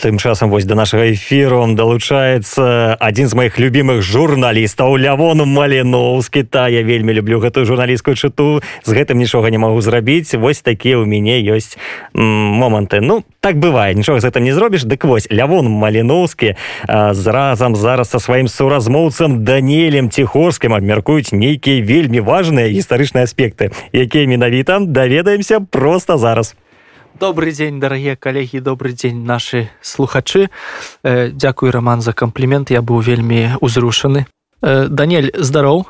тым часам вось до нашага эфіру далучаецца адзін з моихх любимых журналістаў лявону маліну з Китая вельмі люблю гэтую журналістскую чыту. З гэтым нічога не могу зрабіць. Вось такія ў мяне ёсць моманты. Ну так бывае нічога з гэтым не зробіш. Дык вось лявон маліноўскі з разам зараз са сваім суразмоўцам данелем ціхорскім абмяркуюць нейкія вельмі важныя гістарычныя аспекты якія менавіта даведаемся просто зараз. у добрый дзень дарагія калегі добрый дзень нашы слухачы э, дзякуй роман за камплімент я быў вельмі узрушаны э, данель здароў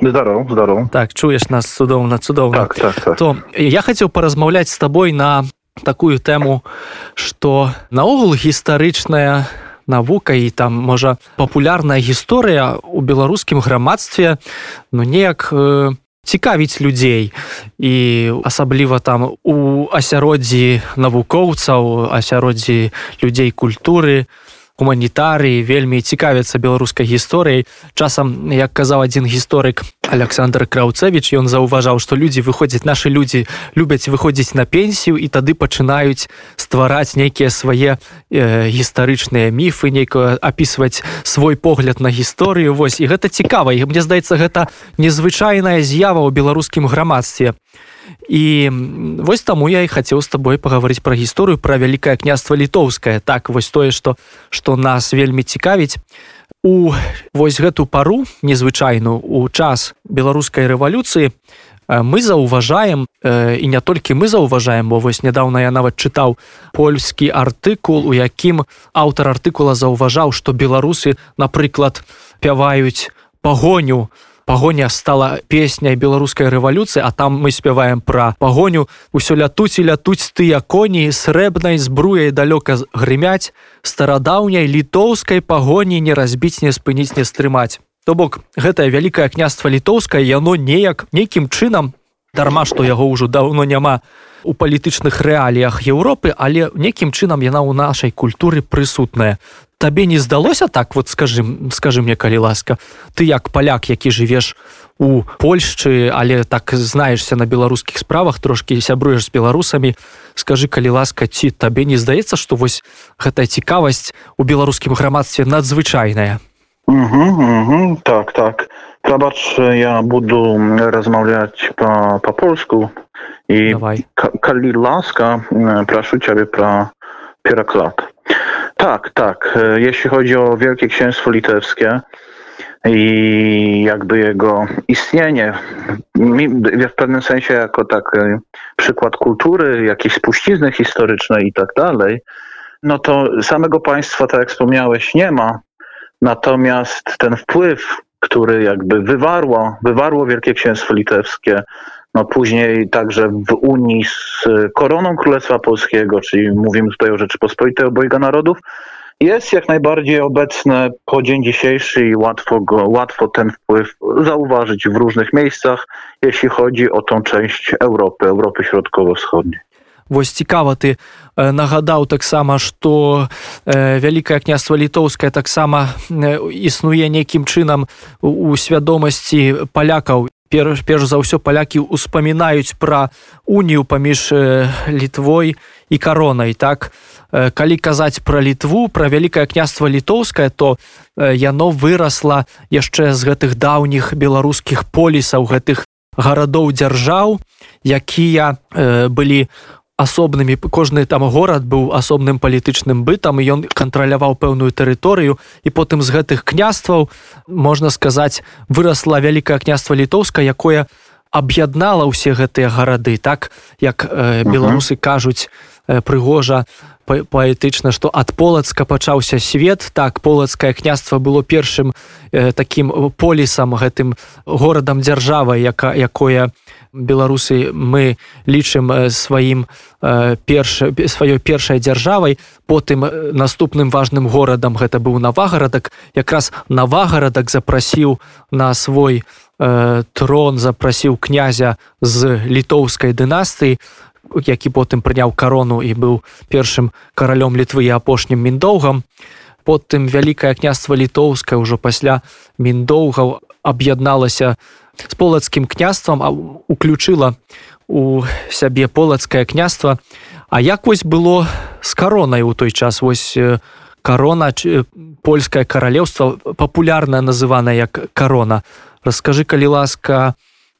здароў здароў так чуеш нас цудоўна цудоўна так, так, так. то я хацеў паразмаўляць з табой на такую тэму што наогул гістарычная навука і там можа папулярная гісторыя у беларускім грамадстве ну неяк э, цікавіць людзей. І асабліва там у асяроддзі навукоўцаў асяроддзі людзей культуры гуманітарыі вельмі цікавяцца беларускай гісторыяй. Часам як казаў адзін гісторык александр краўцевич ён заўважаў што людзі выходзяць нашы людзі любяць выходзіць на пенсію і тады пачынаюць ствараць нейкія свае э, гістарычныя міфы нейкую апісваць свой погляд на гісторыю. Вось і гэта цікава і мне здаецца гэта незвычайная з'ява ў беларускім грамадстве. І вось таму я і хацеў з табой пагаварыць пра гісторыю пра вялікае княства літоўскае. Так вось тое што што нас вельмі цікавіць у вось гэту пару незвычайную у час беларускай рэвалюцыі мы заўважаем і не толькі мы заўважаем бо вось нядаўна я нават чытаў польскі артыкул у якім аўтар артыкула заўважаў што беларусы напрыклад пяваюць пагоню на пагоня стала песняй беларускай рэвалюцыі а там мы спяваем пра пагоню усё лятуць і лятуць тыя коні срэбнай збруяй далёка грымяць старадаўняй літоўскай пагоні не разбіць не спыніць не стрымаць то бок гэтае вялікае княства літоўскае яно неяк нейкім чынам дарма што яго ўжо даўно няма у палітычных рэаліях Еўропы але некім чынам яна ў нашай культуры прысутная табе не здалося так вот скажем скажи мне калі ласка ты як паляк які жывеш у Польшчы але так знаешься на беларускіх справах трошки сябруеш з беларусамі скажи калі ласка ці табе не здаецца что вось гэтая цікавасць у беларускім грамадстве надзвычайная? Угу, угу, так так. Прабач я буду размаўляць по-польску і калі ласка прашу цябе пра пераклад Tak, tak. E, jeśli chodzi o Wielkie Księstwo Litewskie i jakby jego istnienie, w pewnym sensie jako taki przykład kultury, jakiejś spuścizny historycznej i tak dalej, no to samego państwa, tak jak wspomniałeś, nie ma. Natomiast ten wpływ, który jakby wywarło, wywarło Wielkie Księstwo Litewskie no później także w Unii z koroną Królestwa Polskiego, czyli mówimy tutaj o Rzeczypospolitej obojga narodów, jest jak najbardziej obecne po dzień dzisiejszy i łatwo, go, łatwo ten wpływ zauważyć w różnych miejscach, jeśli chodzi o tą część Europy, Europy Środkowo-Wschodniej. Вось цікава ты нагадаў таксама што вялікае княства літоўскае таксама існуе нейкім чынам у свядомасці палякаў перш, перш за ўсё палякі успамінаюць пра унію паміж літвой і каронай так? Калі казаць пра літву пра вялікае княства літоўскае то яно вырасла яшчэ з гэтых даўніх беларускіх полісаў гэтых гарадоў дзяржаў якія э, былі асобнымі кожны там горад быў асобным палітычным бытам і ён кантраляваў пэўную тэрыторыю і потым з гэтых княстваў можна сказаць вырасла вялікае княства літоўска якое аб'яднала ўсе гэтыя гарады так як э, беларусы кажуць прыгожа паэтычна што ад полацка пачаўся свет. Так полацкае княства было першым э, такім полісам гэтым горадам дзяржавай яка якое беларусы мы лічым сваім перш сваёй першай дзяржавай. Потым наступным важным горадам гэта быў навагарадак. Якраз навагарадак запрасіў на свой э, трон запрасіў князя з літоўскай дынастыі які потым прыняў карону і быў першым каралём літвы і апошнім міндоўгам. Потым вялікае княства літоўскае ўжо пасля міндоўгаў аб'ядналася з полацкім княствам уключыла у сябе полацкае княства. А як вось было з каронай у той час? Вось карона польскае каралеўства папулярна называна як карона. Расскажы калі ласка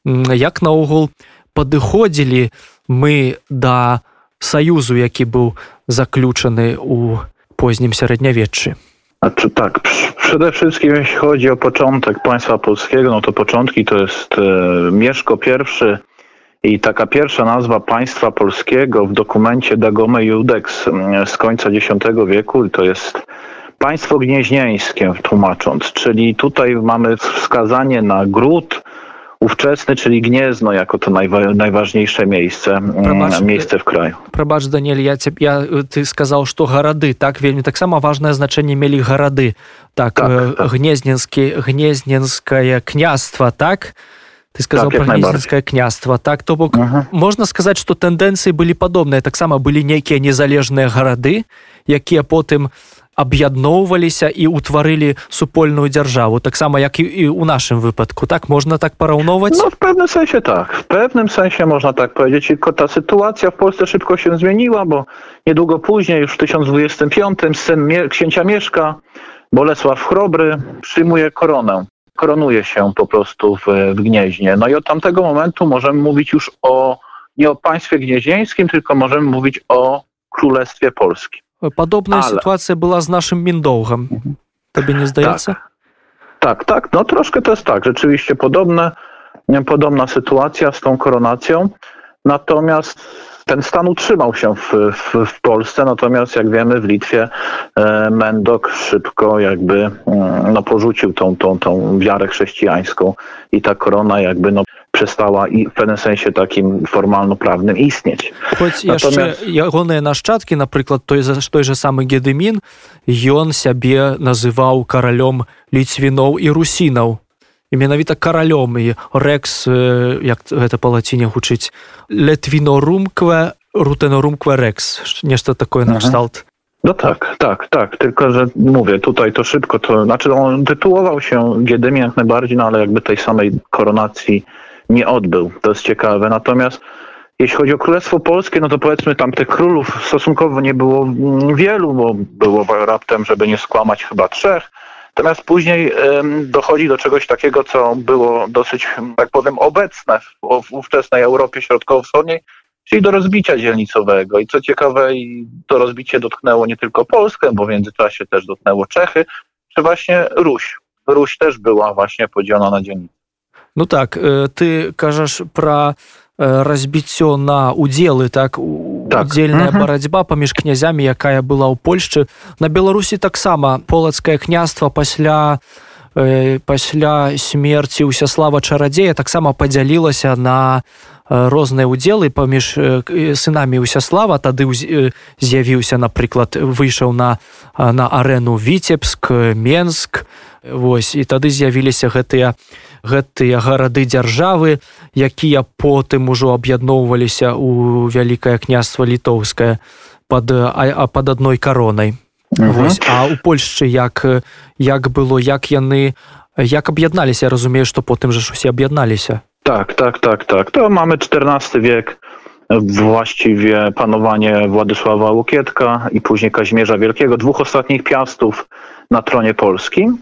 як наогул падыходзілі мы да саюзу які быў заключаны у позднім сярэднявеччы Znaczy tak, przede wszystkim jeśli chodzi o początek państwa polskiego, no to początki to jest e, Mieszko I i taka pierwsza nazwa państwa polskiego w dokumencie Dagome Judex mm, z końca X wieku to jest państwo gnieźnieńskie tłumacząc, czyli tutaj mamy wskazanie na gród, ówczesny, czyli Gniezno jako to najwa najważniejsze miejsce, Прабач, miejsce w kraju. Прабач, Даниэль, я, теб, я, ты сказал, что городы, так, вельмі таксама важное значение мели городы. Так, так, э, так. Гнезненский, Гнезненское княство, так? Ты сказал так, про Гнезненское княство. Так, то бок, угу. можно сказать, что тенденции были подобные. Так само были некие незалежные городы, якія потым аб'ядноўваліся і ўтварылі супольную дзяржаву таксама як і, і у нашым выпадку так можна так параўноўваць no, w pewnym sensie tak w pewnym sensie można tak powiedzieć tylko ta sytuacja w Polsce szybko się zmieniła bo niedługo później już w 1025 syn księcia Mieszka Bolesław Chrobry przyjmuje koronę koronuje się po prostu w, w Gnieźnie no i od tamtego momentu możemy mówić już o nie o państwie gnieźnieńskim tylko możemy mówić o Królestwie Polskim Падобная Але... сітуацыя была з нашым міндоўгам табе не здаецца tak, tak, tak, no troszkę to jest tak, rzeczywiście podobne, podobna sytuacja z tą koronacją, natomiast ten stan utrzymał się w, w, w Polsce, natomiast jak wiemy w Litwie e, Mendok szybko jakby mm, no, porzucił tą, tą, tą wiarę chrześcijańską i ta korona jakby no, przestała i w pewnym sensie takim formalno-prawnym istnieć. Choć Natomiast... ягоныя нашчадкі напрыклад той за той же самы гедымін ён сябе называў каралём ліцвіноў і русінаў і менавіта каралём і рэкс як гэта па лаціне гучыць летвінорумкве рутенорумкве рэкс нешта такое накшталт No tak, tak, tak. Tylko, że mówię, tutaj to szybko, to znaczy on tytułował się Giedymie jak najbardziej, no ale jakby tej samej koronacji nie odbył. To jest ciekawe. Natomiast jeśli chodzi o Królestwo Polskie, no to powiedzmy tam tych królów stosunkowo nie było wielu, bo było raptem, żeby nie skłamać, chyba trzech. Natomiast później dochodzi do czegoś takiego, co było dosyć, tak powiem, obecne w, w ówczesnej Europie Środkowo-Wschodniej, czyli do rozbicia dzielnicowego. I co ciekawe, to rozbicie dotknęło nie tylko Polskę, bo w międzyczasie też dotknęło Czechy, czy właśnie Ruś. Ruś też była właśnie podzielona na dzielnice. Ну так ты кажаш про разбіццё на удзелы так? Удзельная так. барацьба паміж князямі якая была ў Польшчы. На Беларусі таксама полацкае княства пасля пасля смерці ўсяслава чарадзея таксама падзялілася на розныя удзелы паміж сынамі ўсяслава тады з'явіўся напрыклад выйшаў на на арэну віцебск менск. Вось і тады з'явіліся гэтыя гэтыя гарады дзяржавы якія потым ужо аб'ядноўваліся у вялікае княства літоўскае под а под адной каронай. Вось, а у Польшчы як як было як яны як аб'ядналіся разумею што потым жа ж усе аб'ядналіся tak tak tak tak to mamy XIV wiek właściwie panowanie Władysława Łokietka i później Kazimierza Wielkiego, dwóch ostatnich piastów na tronie polskim.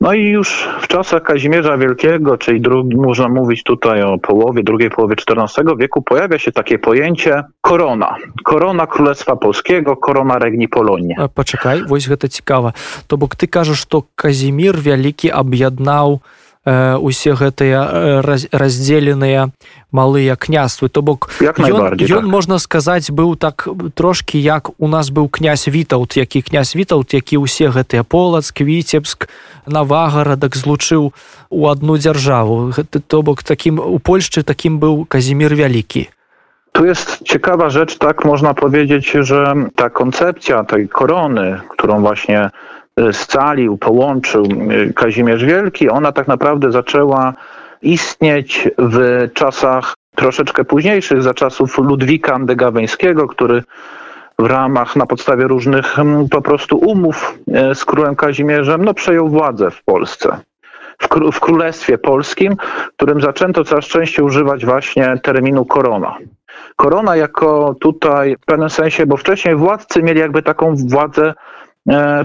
No i już w czasach Kazimierza Wielkiego, czyli drugi, można mówić tutaj o połowie, drugiej połowie XIV wieku, pojawia się takie pojęcie korona. Korona Królestwa Polskiego, korona Regni Polonii. Poczekaj, właśnie to ciekawe. To bo ty każesz, że Kazimir Wielki objednał усе гэтыя раздзеленыя малыя княствы. То бок ён, ён так. можна сказаць быў так трошки як у нас быў князь вітаут які князь вітаут які ўсе гэтыя полацк віцебск навагарадак злучыў у одну дзяржаву. Гэты то бок таким у Польшчы таким быў казімир вялікі. Tu jest ciekawa rzecz, tak można powiedzieć, że ta koncepcja tej korony, którą właśnie scalił, połączył y, Kazimierz Wielki, ona tak naprawdę zaczęła istnieć w czasach troszeczkę późniejszych, za czasów Ludwika Andegaweńskiego, który w ramach, na podstawie różnych mm, po prostu umów y, z królem Kazimierzem, no przejął władzę w Polsce. w, w Królestwie Polskim, którym zaczęto coraz częściej używać właśnie terminu korona. Korona jako tutaj w pewnym sensie, bo wcześniej władcy mieli jakby taką władzę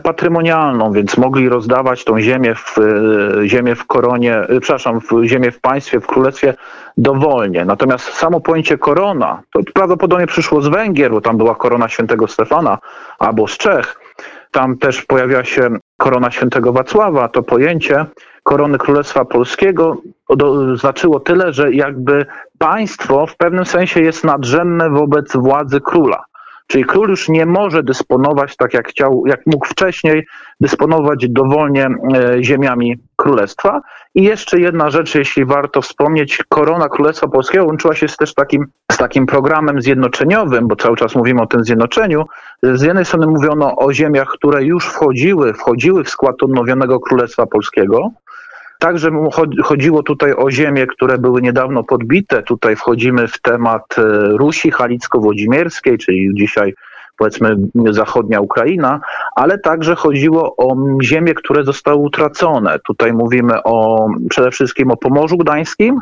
patrymonialną, więc mogli rozdawać tą ziemię w, e, ziemię w koronie, e, przepraszam, w ziemię w państwie, w królestwie dowolnie. Natomiast samo pojęcie korona, to prawdopodobnie przyszło z Węgier, bo tam była korona świętego Stefana, albo z Czech. Tam też pojawiła się korona świętego Wacława. To pojęcie korony Królestwa Polskiego znaczyło tyle, że jakby państwo w pewnym sensie jest nadrzędne wobec władzy króla. Czyli król już nie może dysponować tak jak chciał, jak mógł wcześniej, dysponować dowolnie e, ziemiami królestwa. I jeszcze jedna rzecz, jeśli warto wspomnieć, korona Królestwa Polskiego łączyła się z też takim, z takim programem zjednoczeniowym, bo cały czas mówimy o tym zjednoczeniu. Z jednej strony mówiono o ziemiach, które już wchodziły, wchodziły w skład odnowionego Królestwa Polskiego, Także chodziło tutaj o ziemie, które były niedawno podbite. Tutaj wchodzimy w temat e, Rusi Halicko-Włodzimierskiej, czyli dzisiaj powiedzmy zachodnia Ukraina, ale także chodziło o ziemie, które zostały utracone. Tutaj mówimy o przede wszystkim o Pomorzu Gdańskim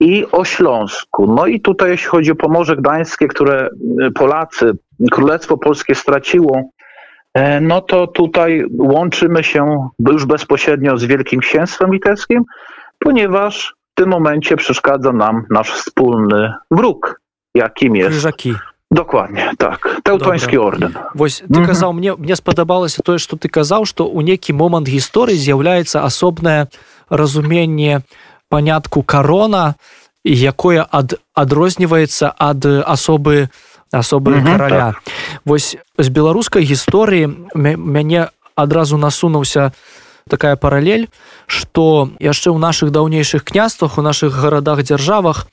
i o Śląsku. No i tutaj jeśli chodzi o Pomorze Gdańskie, które Polacy, Królestwo Polskie straciło E, no to tutaj łączymy się już bezpośrednio z Wielkim Księstwem Litewskim, ponieważ w tym momencie przeszkadza nam nasz wspólny wróg, jakim jest. Krzyżaki. Dokładnie, tak. Teutoński orden. Вось ты mm -hmm. казаў мне мне спадабалася тое што ты казаў што ў нейкі момант гісторыі з'яўляецца асобнае разуменне панятку карона якое ад адрозніваецца ад асобы асобы угу, караля так. вось з беларускай гісторыі мяне адразу насунуўся такая паралель что яшчэ ў наших даўнейшых княствах у наших гарадах дзяржавах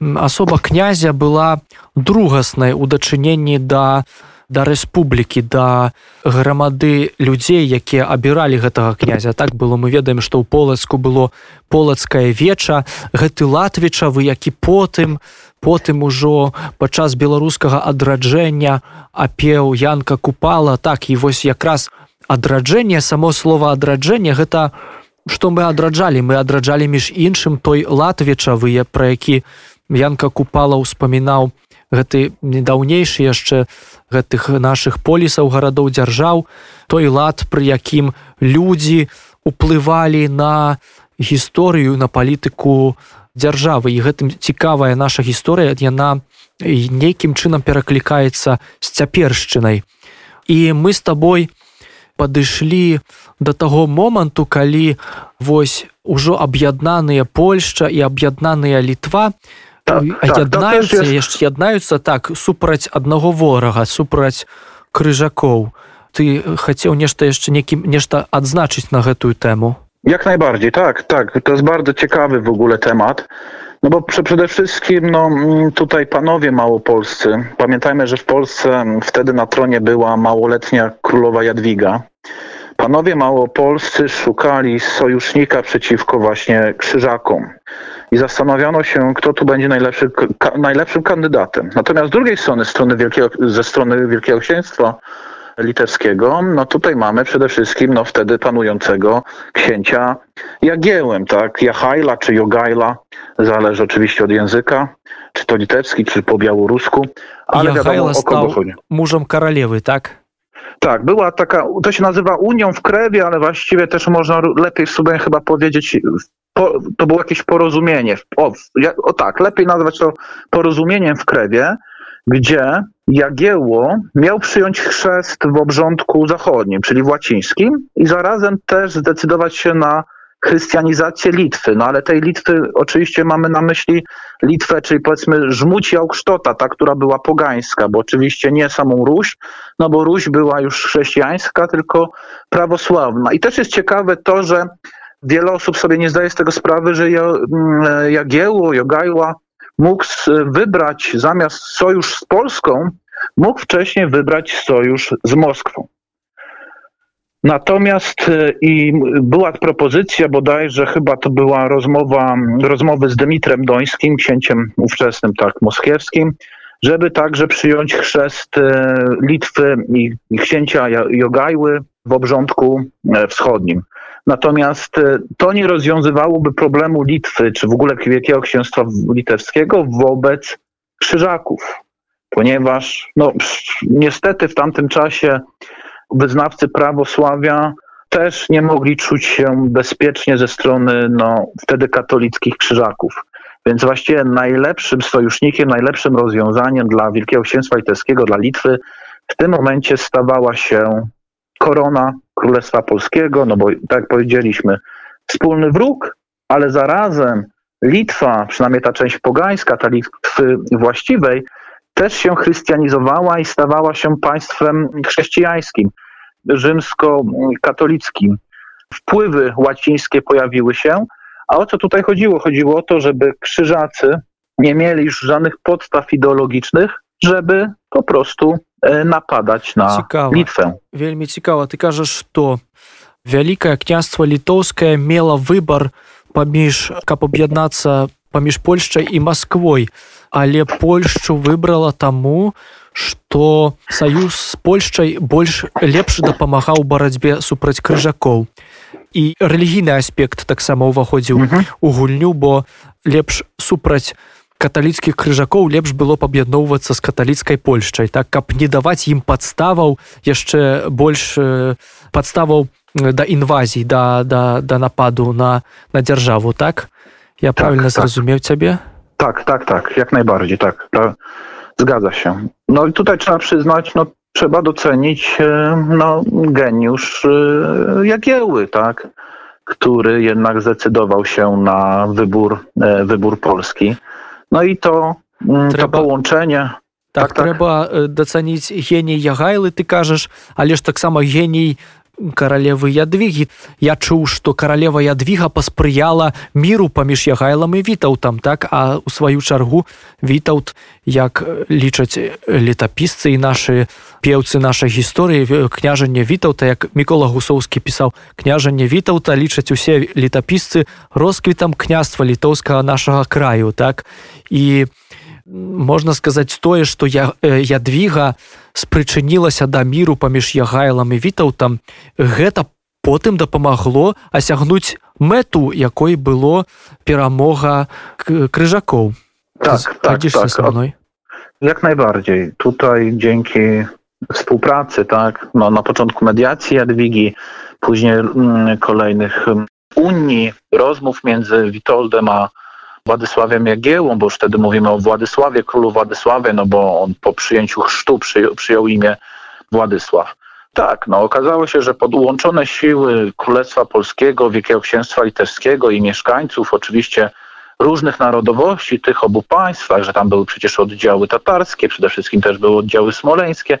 асоба князя была другаснай у дачыненні да да рэспублікі да грамады людзей якія абіралі гэтага князя. Так было мы ведаем што ў полацку было полацкае веча. Гэты латвічавы які потым потым ужо падчас беларускага адраджэння апеў янка купала. Так і вось якраз адраджэнне само слова адраджэння гэта што мы адраджалі. Мы адраджалі між іншым той латвічавыя пра які янка купала ўспамінаў гэты недаўнейшы яшчэ гэтых наших полісаў гарадоў дзяржаў. Той лад пры якім людзі уплывалі на гісторыю на палітыку дзяржавы. І гэтым цікавая наша гісторыя. Яна нейкім чынам пераклікаецца з цяпершчынай. І мы з табой падышлі да таго моманту калі вось ужо аб'яднаныя Польшча і аб'яднаныя літва яднаюцца так, яшчэ яднаюцца так супраць аднаго ворага супраць крыжакоў. Ты хацеў нешта яшчэ некім нешта адзначыць на гэтую тэму Jak najbardziej, tak, tak. To jest bardzo ciekawy w ogóle temat. No bo przede wszystkim no, tutaj panowie małopolscy. Pamiętajmy, że w Polsce wtedy na tronie była małoletnia królowa Jadwiga. Panowie małopolscy szukali sojusznika przeciwko właśnie krzyżakom i zastanawiano się, kto tu będzie najlepszy, ka, najlepszym kandydatem. Natomiast z drugiej strony, strony Wielkiego, ze strony Wielkiego Księstwa litewskiego, no tutaj mamy przede wszystkim no wtedy panującego księcia Jagiełem, tak, Jachajla czy Jogajla, zależy oczywiście od języka, czy to litewski, czy po białorusku, ale Jachajla wiadomo o kogo chodzi. tak? Tak, była taka, to się nazywa Unią w krewie, ale właściwie też można lepiej sobie chyba powiedzieć po, to było jakieś porozumienie. O, o, tak, lepiej nazwać to porozumieniem w krewie, gdzie Jagiełło miał przyjąć chrzest w obrządku zachodnim, czyli w łacińskim i zarazem też zdecydować się na chrystianizację Litwy. No ale tej Litwy oczywiście mamy na myśli Litwę, czyli powiedzmy Żmuć Jałksztota, ta, która była pogańska, bo oczywiście nie samą Ruś, no bo Ruś była już chrześcijańska, tylko prawosławna. I też jest ciekawe to, że wiele osób sobie nie zdaje z tego sprawy, że mm, Jagiełło, Jogajła mógł wybrać zamiast sojusz z Polską, mógł wcześniej wybrać sojusz z Moskwą. Natomiast e, i była propozycja bodajże, chyba to była rozmowa, rozmowy z Dymitrem Dońskim, księciem ówczesnym, tak, moskiewskim, żeby także przyjąć chrzest e, Litwy i księcia Jogajły w obrządku e, wschodnim. Natomiast e, to nie rozwiązywałoby problemu Litwy, czy w ogóle Wielkiego Księstwa Litewskiego wobec krzyżaków, ponieważ no, niestety w tamtym czasie wyznawcy prawosławia też nie mogli czuć się bezpiecznie ze strony no, wtedy katolickich krzyżaków. Więc właściwie najlepszym sojusznikiem, najlepszym rozwiązaniem dla Wielkiego Księstwa Litewskiego, dla Litwy w tym momencie stawała się korona Królestwa Polskiego, no bo tak jak powiedzieliśmy, wspólny wróg, ale zarazem Litwa, przynajmniej ta część pogańska, ta Litwy właściwej, też się chrystianizowała i stawała się państwem chrześcijańskim, rzymskokatolickim. Wpływy łacińskie pojawiły się, a o co tutaj chodziło? Chodziło o to, żeby krzyżacy nie mieli już żadnych podstaw ideologicznych, żeby po prostu napadać na Цікава. Litwę. Вельмі цікава. Ты кажаш, што вялікае княства літоўскае мела выбар паміж каб аб'яднацца паміж Польшчай і Масквой, але Польшчу выбрала таму, што саюз з Польшчай больш лепш дапамагаў барацьбе супраць крыжакоў. І рэлігійны аспект таксама ўваходзіў у гульню, бо лепш супраць каталіцкіх крыжакоў лепш было б аб'ядноўвацца з каталіцкай Польшчай, так каб не даваць ім падставаў яшчэ больш падставаў да інвазій да, да, да нападу на, на дзяржаву так я правильно так, зразумеў так. цябе tak tak tak jak najbardziej tak zgadza się no i tutaj trzeba przyznać no trzeba docenić no geniusz Jagieły tak który jednak zdecydował się na wybór wybór Polski no i to Trzeba... to połączenie так, так трэба так. дацаніць геній ягайлы ты кажаш але ж таксама геній каралевы ядвігі я чуў што каралева ядвіга паспрыяла міру паміж ягайлам і вітаўтам так? А у сваю чаргу вітаўт як лічаць летапісцы і нашы пеўцы нашай гісторыі княжанне вітаўта як мікола гусоўскі пісаў княжанне вітаўта лічаць усе летапісцы росквітам княства літоўскага нашага краю так? І можна сказаць тое што я ядвіга спрычынілася да міру паміж ягайлам і вітаўтам гэта потым дапамагло асягнуць мэту якой было перамога крыжакоў. Так, tak, tak, tak. mną jak najbardziej tutaj dzięki współpracy tak? No, na początku mediacji Jadwigi później mm, kolejnych unii rozmów między Witoldem a Władysławiem Jagiełą, bo już wtedy mówimy o Władysławie, królu Władysławie, no bo on po przyjęciu chrztu przyjął, przyjął imię Władysław. Tak, no okazało się, że podłączone siły Królestwa Polskiego, Wielkiego Księstwa Litewskiego i mieszkańców, oczywiście różnych narodowości tych obu państwach, że tam były przecież oddziały tatarskie, przede wszystkim też były oddziały smoleńskie,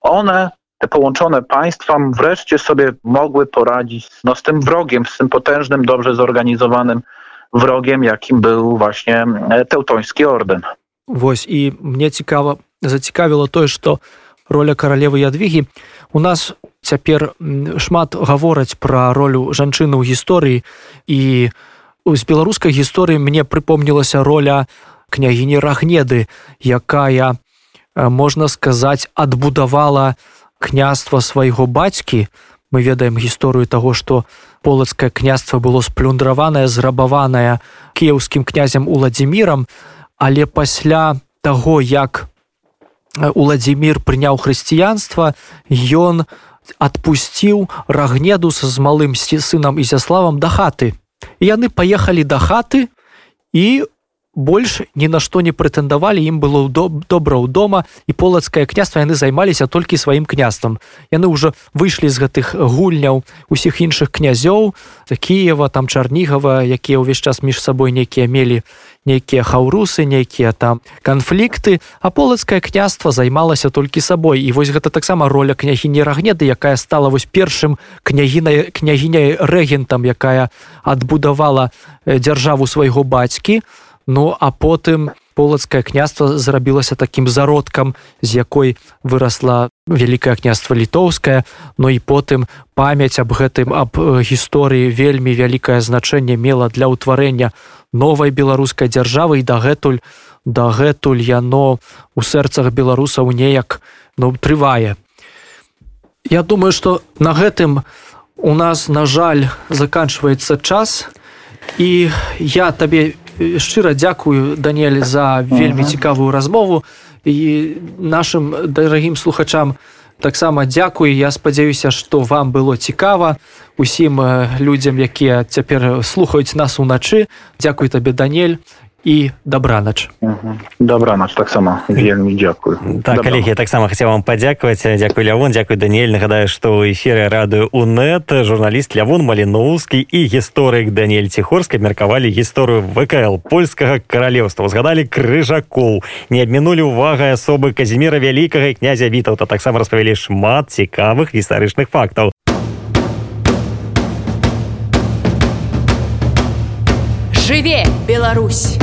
one, te połączone państwa, wreszcie sobie mogły poradzić no, z tym wrogiem, z tym potężnym, dobrze zorganizowanym wrogiem, jakim był właśnie Teutoński Orden. Вось і мне цікава зацікавіла тое, што роля каралевы ядвігі у нас цяпер шмат гавораць пра ролю жанчыны ў гісторыі і з беларускай гісторыі мне прыпомнілася роля княгіні рагнеды, якая можна сказаць адбудавала княства свайго бацькі. Мы ведаем гісторыю таго, што полацкае княства было сплюндраванае зрабаванае кіеўскім князем уладзімірам але пасля таго як уладзімир прыняў хрысціянства ён адпусціў рагнедуса з малым сынам ізяславам да хаты. Яны паехалі да хаты і больш ні на што не прэтэндавалі ім было добра ў дома і полацкае княства яны займаліся толькі сваім княствам. Яны ўжо выйшлі з гэтых гульняў усіх іншых князёў Кіева там чарнігава якія ўвесь час між сабой нейкія мелі нейкія хаўрусы нейкія там канфлікты а полацкае княства займалася толькі сабой. І вось гэта таксама роля княгіні рагнеды якая стала вось першым княгінай княгіняй рэгентам якая адбудавала дзяржаву свайго бацькі. то Ну а потым полацкае княства зрабілася такім зародкам, з якой вырасла вялікае княства літоўскае, но і потым памяць аб гэтым аб гісторыі вельмі вялікае значэнне мела для ўтварэння новай беларускай дзяржавы. І дагэтуль дагэтуль яно у сэрцах беларусаў неяк ну, трывае. Я думаю, што на гэтым у нас на жаль заканчивается час. І я табе шчыра дзякую Данель за вельмі цікавую размову. І нашим дарагім слухачам таксама дзякую. Я спадзяюся что вам было цікава. Усім людзям якія цяпер слухаюць нас уначы. Дзякуй табе Данель і добранач добранач таксама вельмі дзякую так калегі таксама хацеў вам падзякаваць дзякуй лявон дзякуй Даниэль нагадаю што ў эфіры радыё унет журналіст лявон маліноўскі і гісторык Даниэль ціхорска меркавалі гісторыю вКл польскага каралеўства узгадалі крыжакоў не абмінулі увагай асобы казіміра вялікага і князя вітаўта таксама распавялі шмат цікавых гістарычных фактаў жыве Беларусь